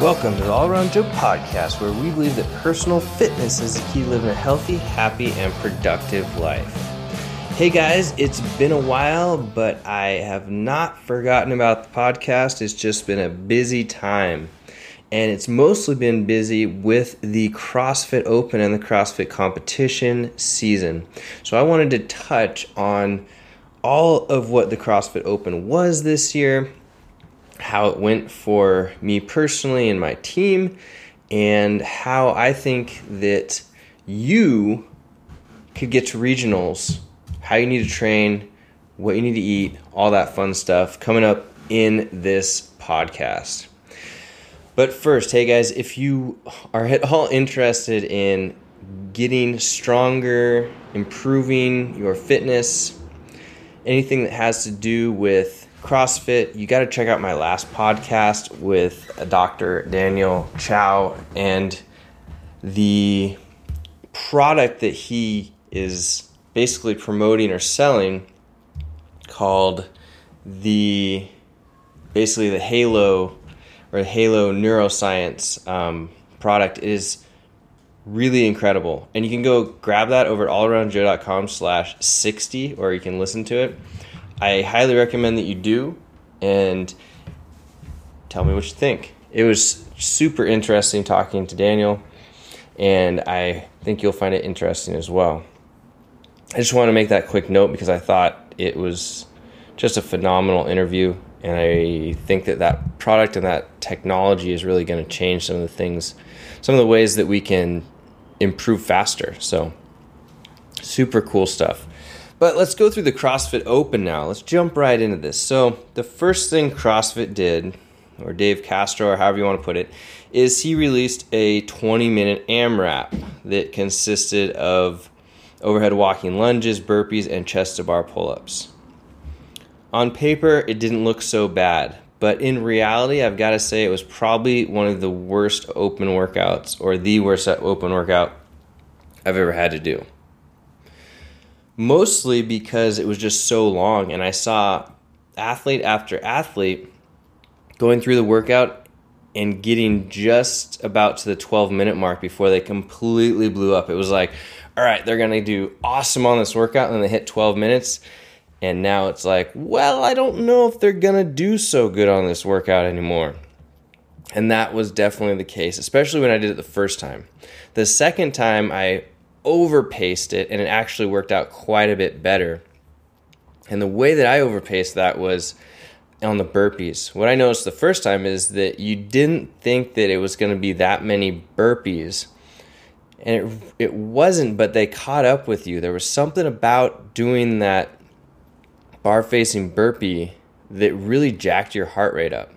Welcome to the All Around Joe podcast, where we believe that personal fitness is the key to living a healthy, happy, and productive life. Hey guys, it's been a while, but I have not forgotten about the podcast. It's just been a busy time. And it's mostly been busy with the CrossFit Open and the CrossFit competition season. So I wanted to touch on all of what the CrossFit Open was this year how it went for me personally and my team, and how I think that you could get to regionals, how you need to train, what you need to eat, all that fun stuff coming up in this podcast. But first, hey guys, if you are at all interested in getting stronger, improving your fitness, anything that has to do with CrossFit, you got to check out my last podcast with Dr. Daniel Chao and the product that he is basically promoting or selling called the basically the Halo or the Halo neuroscience um, product is really incredible. And you can go grab that over at allaroundjoe.com slash 60 or you can listen to it. I highly recommend that you do and tell me what you think. It was super interesting talking to Daniel, and I think you'll find it interesting as well. I just want to make that quick note because I thought it was just a phenomenal interview, and I think that that product and that technology is really going to change some of the things, some of the ways that we can improve faster. So, super cool stuff. But let's go through the CrossFit Open now. Let's jump right into this. So, the first thing CrossFit did, or Dave Castro, or however you want to put it, is he released a 20 minute AMRAP that consisted of overhead walking lunges, burpees, and chest to bar pull ups. On paper, it didn't look so bad, but in reality, I've got to say it was probably one of the worst open workouts, or the worst open workout I've ever had to do mostly because it was just so long and I saw athlete after athlete going through the workout and getting just about to the 12 minute mark before they completely blew up. It was like, all right, they're going to do awesome on this workout and then they hit 12 minutes. And now it's like, well, I don't know if they're going to do so good on this workout anymore. And that was definitely the case, especially when I did it the first time. The second time, I overpaced it and it actually worked out quite a bit better. And the way that I overpaced that was on the burpees. What I noticed the first time is that you didn't think that it was going to be that many burpees. And it, it wasn't, but they caught up with you. There was something about doing that bar facing burpee that really jacked your heart rate up.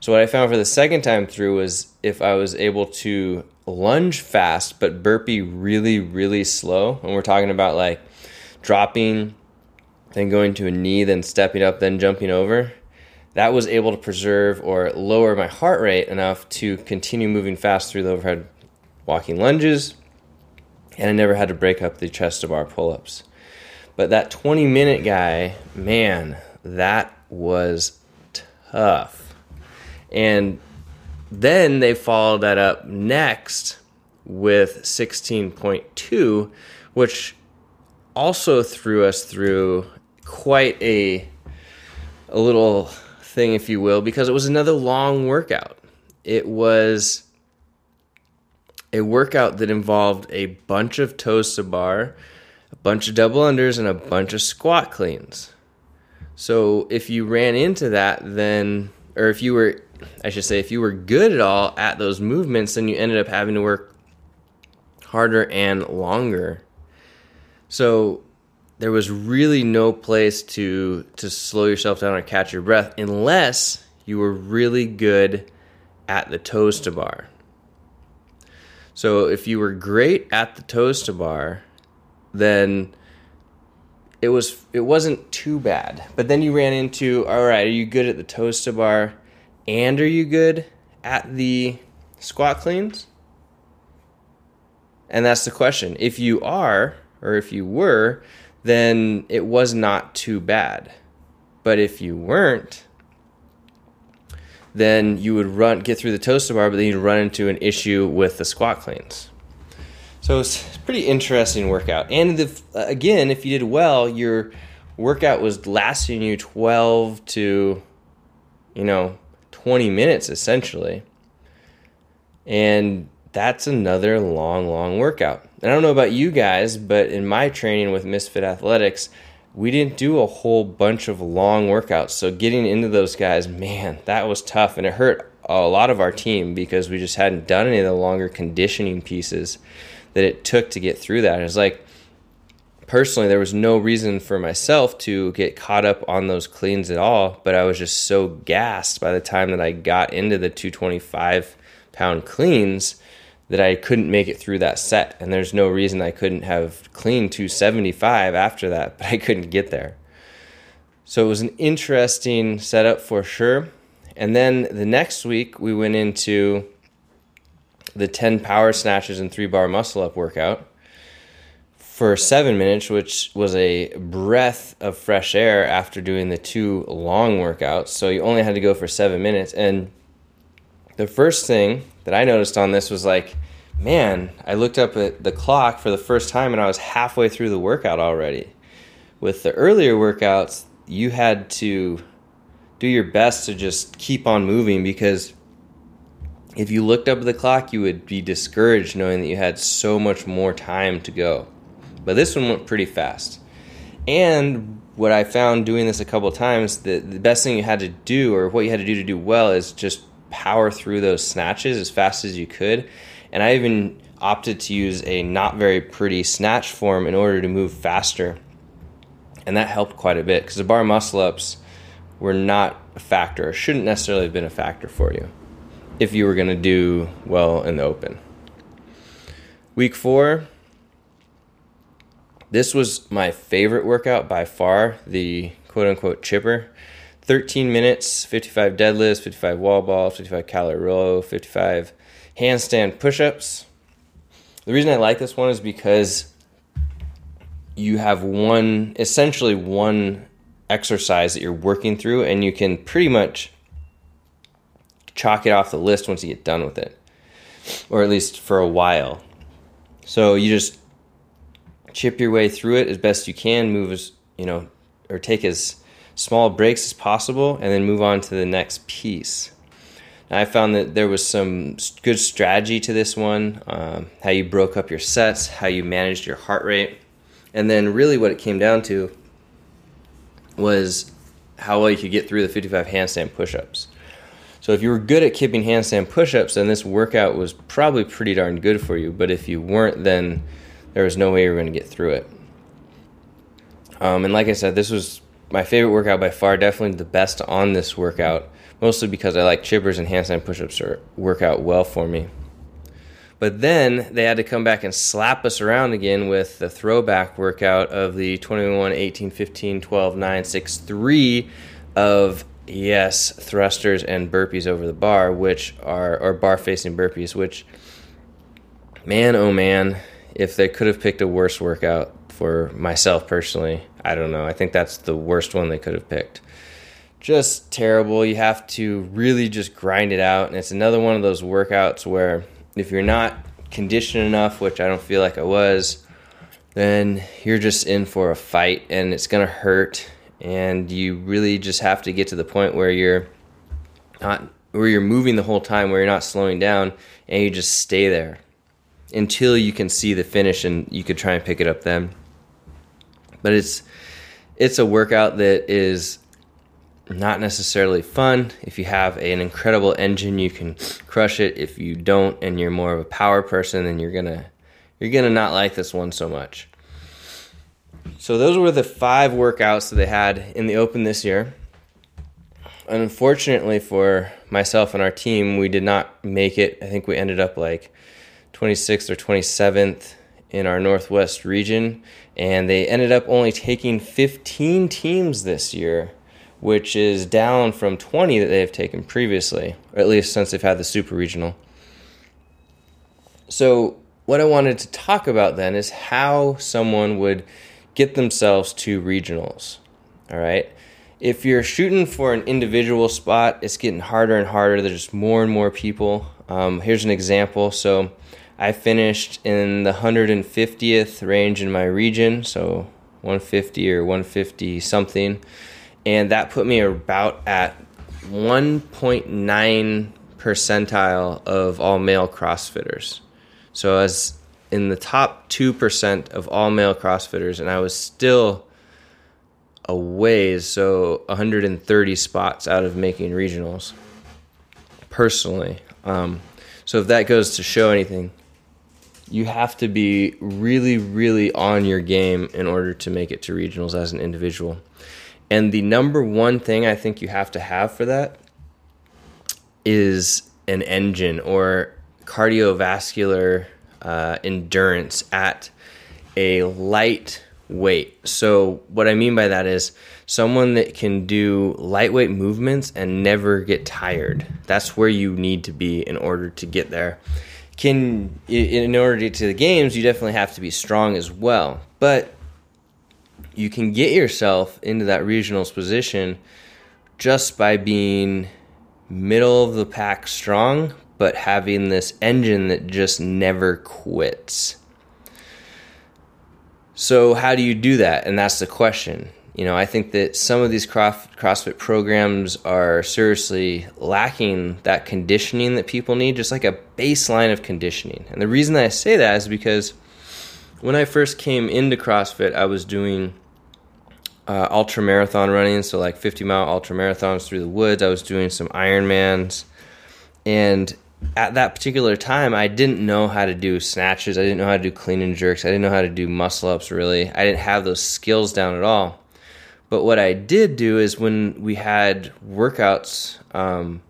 So, what I found for the second time through was if I was able to lunge fast but burpee really really slow. And we're talking about like dropping then going to a knee then stepping up then jumping over. That was able to preserve or lower my heart rate enough to continue moving fast through the overhead walking lunges. And I never had to break up the chest to bar pull-ups. But that 20 minute guy man that was tough. And then they followed that up next with 16.2, which also threw us through quite a a little thing, if you will, because it was another long workout. It was a workout that involved a bunch of toes to bar, a bunch of double unders, and a bunch of squat cleans. So if you ran into that, then, or if you were I should say, if you were good at all at those movements, then you ended up having to work harder and longer. So there was really no place to to slow yourself down or catch your breath unless you were really good at the toes to bar. So if you were great at the toes to bar, then it was it wasn't too bad. But then you ran into all right, are you good at the toes to bar? And are you good at the squat cleans? And that's the question. If you are, or if you were, then it was not too bad. But if you weren't, then you would run get through the toes to bar, but then you'd run into an issue with the squat cleans. So it's pretty interesting workout. And the, again, if you did well, your workout was lasting you 12 to, you know, 20 minutes essentially. And that's another long, long workout. And I don't know about you guys, but in my training with Misfit Athletics, we didn't do a whole bunch of long workouts. So getting into those guys, man, that was tough. And it hurt a lot of our team because we just hadn't done any of the longer conditioning pieces that it took to get through that. It's like, personally, there was no reason for myself to get caught up on those cleans at all, but I was just so gassed by the time that I got into the 225 pound cleans that I couldn't make it through that set. And there's no reason I couldn't have cleaned 275 after that, but I couldn't get there. So it was an interesting setup for sure. And then the next week, we went into the 10 power snatches and three bar muscle up workout for seven minutes, which was a breath of fresh air after doing the two long workouts. So you only had to go for seven minutes. And the first thing that I noticed on this was like, man, I looked up at the clock for the first time and I was halfway through the workout already. With the earlier workouts, you had to do your best to just keep on moving because if you looked up at the clock, you would be discouraged knowing that you had so much more time to go. But this one went pretty fast. And what I found doing this a couple times, the, the best thing you had to do, or what you had to do to do well, is just power through those snatches as fast as you could. And I even opted to use a not very pretty snatch form in order to move faster. And that helped quite a bit because the bar muscle ups were not a factor, or shouldn't necessarily have been a factor for you if you were going to do well in the open. Week four, this was my favorite workout by far, the quote unquote chipper. 13 minutes, 55 deadlifts, 55 wall balls, 55 calorie row, 55 handstand push ups. The reason I like this one is because you have one, essentially one exercise that you're working through, and you can pretty much chalk it off the list once you get done with it, or at least for a while. So you just chip your way through it as best you can, move as, you know, or take as small breaks as possible, and then move on to the next piece. Now, I found that there was some good strategy to this one, um, how you broke up your sets, how you managed your heart rate, and then really what it came down to was how well you could get through the 55 handstand push ups. So if you were good at kipping handstand push-ups, then this workout was probably pretty darn good for you. But if you weren't, then there was no way we were going to get through it. Um, and like I said, this was my favorite workout by far. Definitely the best on this workout, mostly because I like chippers and handstand push-ups work out well for me. But then they had to come back and slap us around again with the throwback workout of the 21, 18, 15, 12, 9, 6, 3 of yes, thrusters and burpees over the bar, which are or bar facing burpees, which man oh man, if they could have picked a worse workout for myself personally, I don't know. I think that's the worst one they could have picked. Just terrible. You have to really just grind it out, and it's another one of those workouts where if you're not conditioned enough, which I don't feel like I was, then you're just in for a fight and it's going to hurt and you really just have to get to the point where you're not where you're moving the whole time where you're not slowing down and you just stay there until you can see the finish and you could try and pick it up then but it's it's a workout that is not necessarily fun if you have an incredible engine you can crush it if you don't and you're more of a power person then you're gonna you're gonna not like this one so much so those were the five workouts that they had in the Open this year. Unfortunately for myself and our team, we did not make it. I think we ended up like 26th or 27th in our Northwest region, and they ended up only taking 15 teams this year, which is down from 20 that they have taken previously, or at least since they've had the Super Regional. So, what I wanted to talk about then is how someone would get themselves to regionals. All right. if you're shooting for an individual spot, it's getting harder and harder. There's just more and more people. Um, here's an example. So I finished in the 150th range in my region, so 150 or 150 something, and that put me about at 1.9 percentile of all male CrossFitters. So I was in the top 2% of all male CrossFitters, and I was still a ways, so 130 spots out of making regionals personally. Um, so if that goes to show anything, you have to be really, really on your game in order to make it to regionals as an individual. And the number one thing I think you have to have for that is an engine or cardiovascular uh, endurance at a light weight. So, what I mean by that is someone that can do lightweight movements and never get tired. That's where you need to be in order to get there. Can in order to get to the games, you definitely have to be strong as well. But you can get yourself into that regionals position just by being middle of the pack strong, but having this engine that just never quits. So, how do you do that? And that's the question. You know, I think that some of these CrossFit programs are seriously lacking that conditioning that people need, just like a baseline of conditioning. And the reason that I say that is because when I first came into CrossFit, I was doing uh, ultra marathon running, so like 50 mile ultra marathons through the woods. I was doing some Ironmans, and at that particular time, I didn't know how to do snatches. I didn't know how to do clean and jerks. I didn't know how to do muscle ups really. I didn't have those skills down at all. But what I did do is when we had workouts um,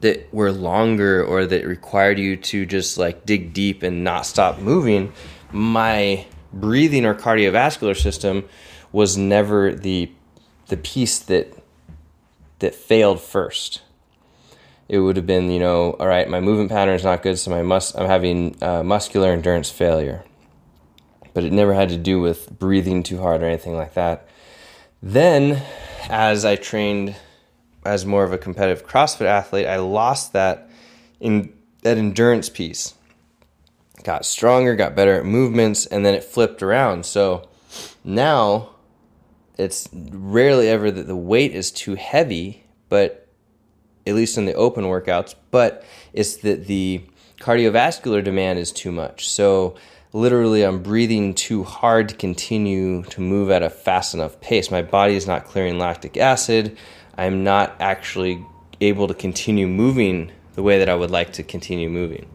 that were longer or that required you to just like dig deep and not stop moving, my breathing or cardiovascular system was never the the piece that that failed first it would have been, you know, all right, my movement pattern is not good, so my mus- I'm having uh, muscular endurance failure. But it never had to do with breathing too hard or anything like that. Then, as I trained as more of a competitive CrossFit athlete, I lost that in that endurance piece. Got stronger, got better at movements, and then it flipped around. So now it's rarely ever that the weight is too heavy, but at least in the open workouts, but it's that the cardiovascular demand is too much. So literally I'm breathing too hard to continue to move at a fast enough pace. My body is not clearing lactic acid. I'm not actually able to continue moving the way that I would like to continue moving.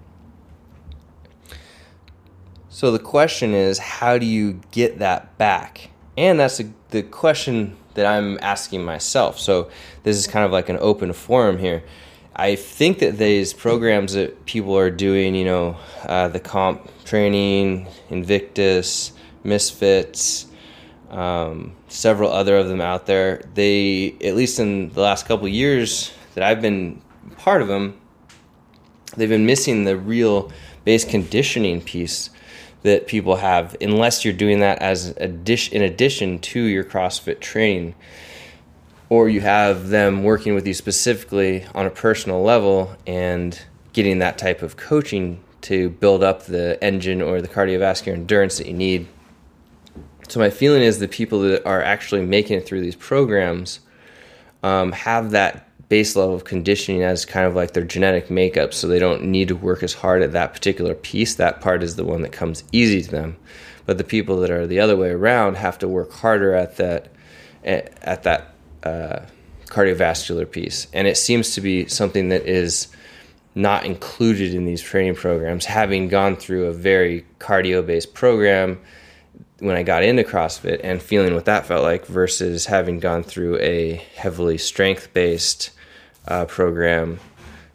So the question is, how do you get that back? And that's a, the question that I'm asking myself. So this is kind of like an open forum here. I think that these programs that people are doing, you know, uh, the comp training, Invictus, Misfits, um, several other of them out there, they, at least in the last couple years that I've been part of them, they've been missing the real base conditioning piece that people have unless you're doing that as addition in addition to your CrossFit training or you have them working with you specifically on a personal level and getting that type of coaching to build up the engine or the cardiovascular endurance that you need. So my feeling is the people that are actually making it through these programs um, have that base level of conditioning as kind of like their genetic makeup so they don't need to work as hard at that particular piece that part is the one that comes easy to them but the people that are the other way around have to work harder at that at that uh, cardiovascular piece. And it seems to be something that is not included in these training programs. Having gone through a very cardio based program when I got into CrossFit and feeling what that felt like versus having gone through a heavily strength based uh, program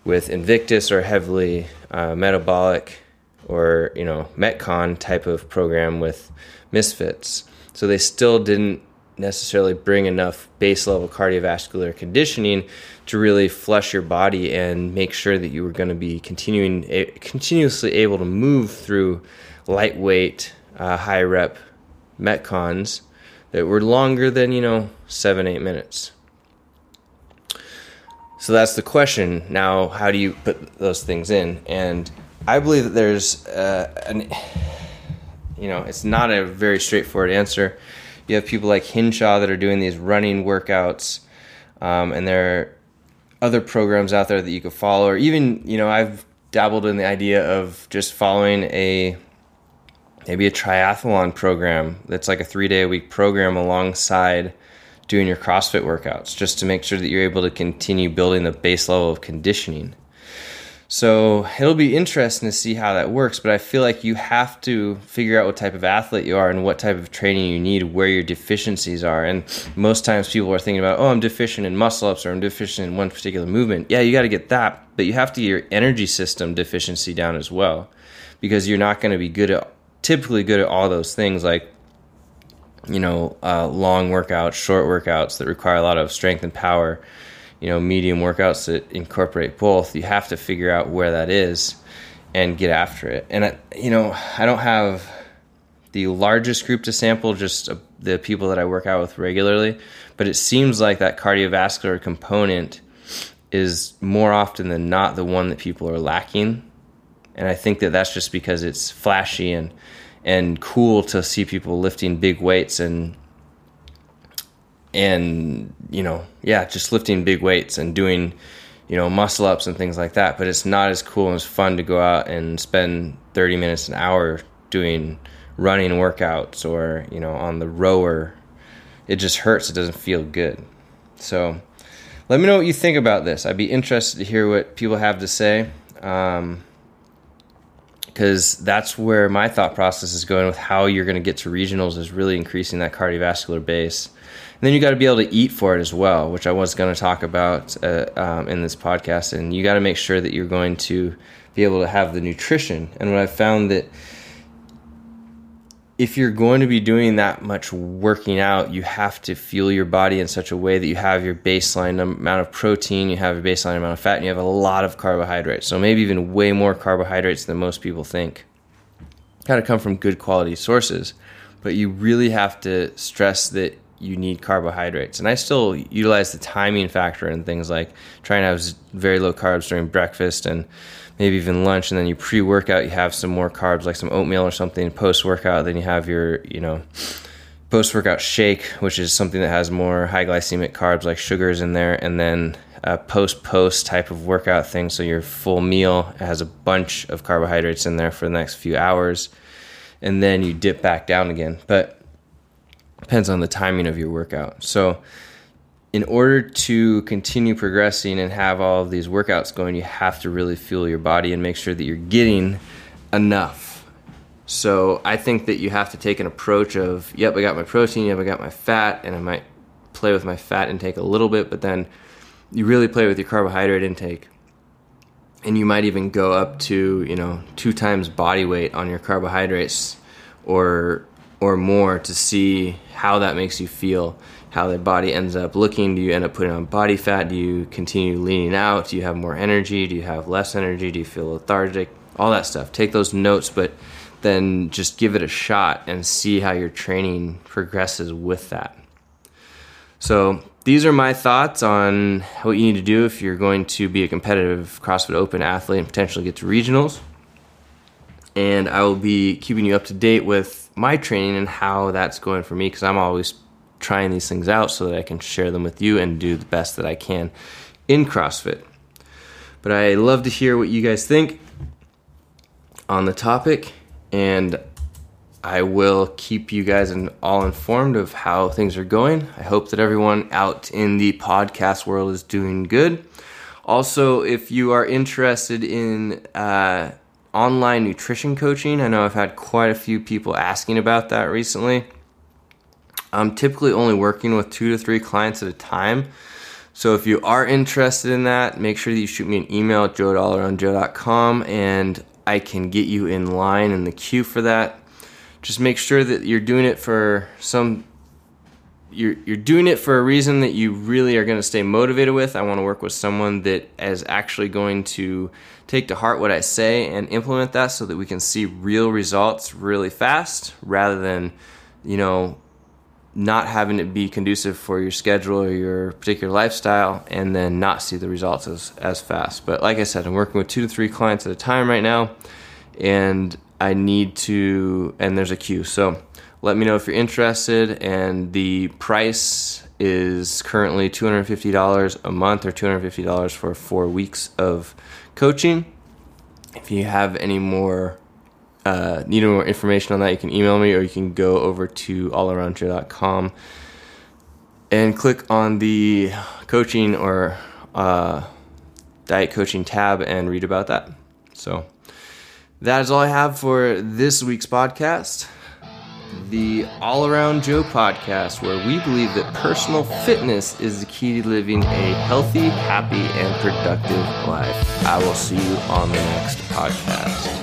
with Invictus or heavily uh, metabolic or you know metcon type of program with misfits. So they still didn't necessarily bring enough base level cardiovascular conditioning to really flush your body and make sure that you were going to be continuing a, continuously able to move through lightweight uh, high rep metcons that were longer than, you know, seven, eight minutes. So that's the question. Now, how do you put those things in? And I believe that there's uh, an, you know, it's not a very straightforward answer. You have people like Hinshaw that are doing these running workouts, um, and there are other programs out there that you could follow, or even, you know, I've dabbled in the idea of just following a maybe a triathlon program that's like a three day a week program alongside doing your CrossFit workouts just to make sure that you're able to continue building the base level of conditioning. So it'll be interesting to see how that works, but I feel like you have to figure out what type of athlete you are and what type of training you need, where your deficiencies are. And most times people are thinking about, oh, I'm deficient in muscle ups or I'm deficient in one particular movement. Yeah, you got to get that, but you have to get your energy system deficiency down as well because you're not going to be good at typically good at all those things like you know uh, long workouts short workouts that require a lot of strength and power you know medium workouts that incorporate both you have to figure out where that is and get after it. And I, you know i don't have the largest group to sample just uh, the people that i work out with regularly but it seems like that cardiovascular component is more often than not the one that people are lacking. And I think that that's just because it's flashy and and cool to see people lifting big weights and and you know yeah just lifting big weights and doing you know muscle ups and things like that. But it's not as cool and as fun to go out and spend 30 minutes an hour doing running workouts or you know on the rower. It just hurts. It doesn't feel good. So let me know what you think about this. I'd be interested to hear what people have to say um, because that's where my thought process is going with how you're going to get to regionals is really increasing that cardiovascular base. Then you got to be able to eat for it as well, which I was going to talk about uh, um, in this podcast. And you got to make sure that you're going to be able to have the nutrition. And what I found that if you're going to be doing that much working out, you have to fuel your body in such a way that you have your baseline amount of protein, you have your baseline amount of fat, and you have a lot of carbohydrates. So maybe even way more carbohydrates than most people think. Got to come from good quality sources, but you really have to stress that you need carbohydrates. And I still utilize the timing factor and things like trying to have very low carbs during breakfast and maybe even lunch, and then you pre workout, you have some more carbs like some oatmeal or something. Post workout, then you have your, you know, post workout shake, which is something that has more high glycemic carbs like sugars in there, and then a post post type of workout thing. So your full meal has a bunch of carbohydrates in there for the next few hours, and then you dip back down again. But depends on the timing of your workout. So in order to continue progressing and have all of these workouts going, you have to really fuel your body and make sure that you're getting enough. So I think that you have to take an approach of, yep, I got my protein, yep, I got my fat, and I might play with my fat intake a little bit, but then you really play with your carbohydrate intake. And you might even go up to, you know, two times body weight on your carbohydrates or or more to see how that makes you feel how their body ends up looking. Do you end up putting on body fat? Do you continue leaning out? Do you have more energy? Do you have less energy? Do you feel lethargic? All that stuff. Take those notes, but then just give it a shot and see how your training progresses with that. So, these are my thoughts on what you need to do if you're going to be a competitive CrossFit Open athlete and potentially get to regionals. And I will be keeping you up to date with my training and how that's going for me because I'm always trying these things out so that I can share them with you and do the best that I can in CrossFit. But I love to hear what you guys think on the topic, and I will keep you guys all informed of how things are going. I hope that everyone out in the podcast world is doing good. Also, if you are interested in uh, online nutrition coaching, I know I've had quite a few people asking about that recently. I'm typically only working with two to three clients at a time. So if you are interested in that, make sure that you shoot me an email at joe.allaroundjoe.com and I can get you in line in the queue for that. Just make sure that you're doing it for some you're you're doing it for a reason that you really are going to stay motivated with. I want to work with someone that is actually going to take to heart what I say and implement that so that we can see real results really fast rather than, you know, not having it be conducive for your schedule or your particular lifestyle and then not see the results as, as fast. But like I said, I'm working with two to three clients at a time right now and I need to, and there's a queue. So let me know if you're interested. And the price is currently $250 a month or $250 for four weeks of coaching. If you have any more uh, need more information on that, you can email me or you can go over to allaroundjoe.com and click on the coaching or uh, diet coaching tab and read about that. So that is all I have for this week's podcast. The All Around Joe podcast, where we believe that personal fitness is the key to living a healthy, happy, and productive life. I will see you on the next podcast.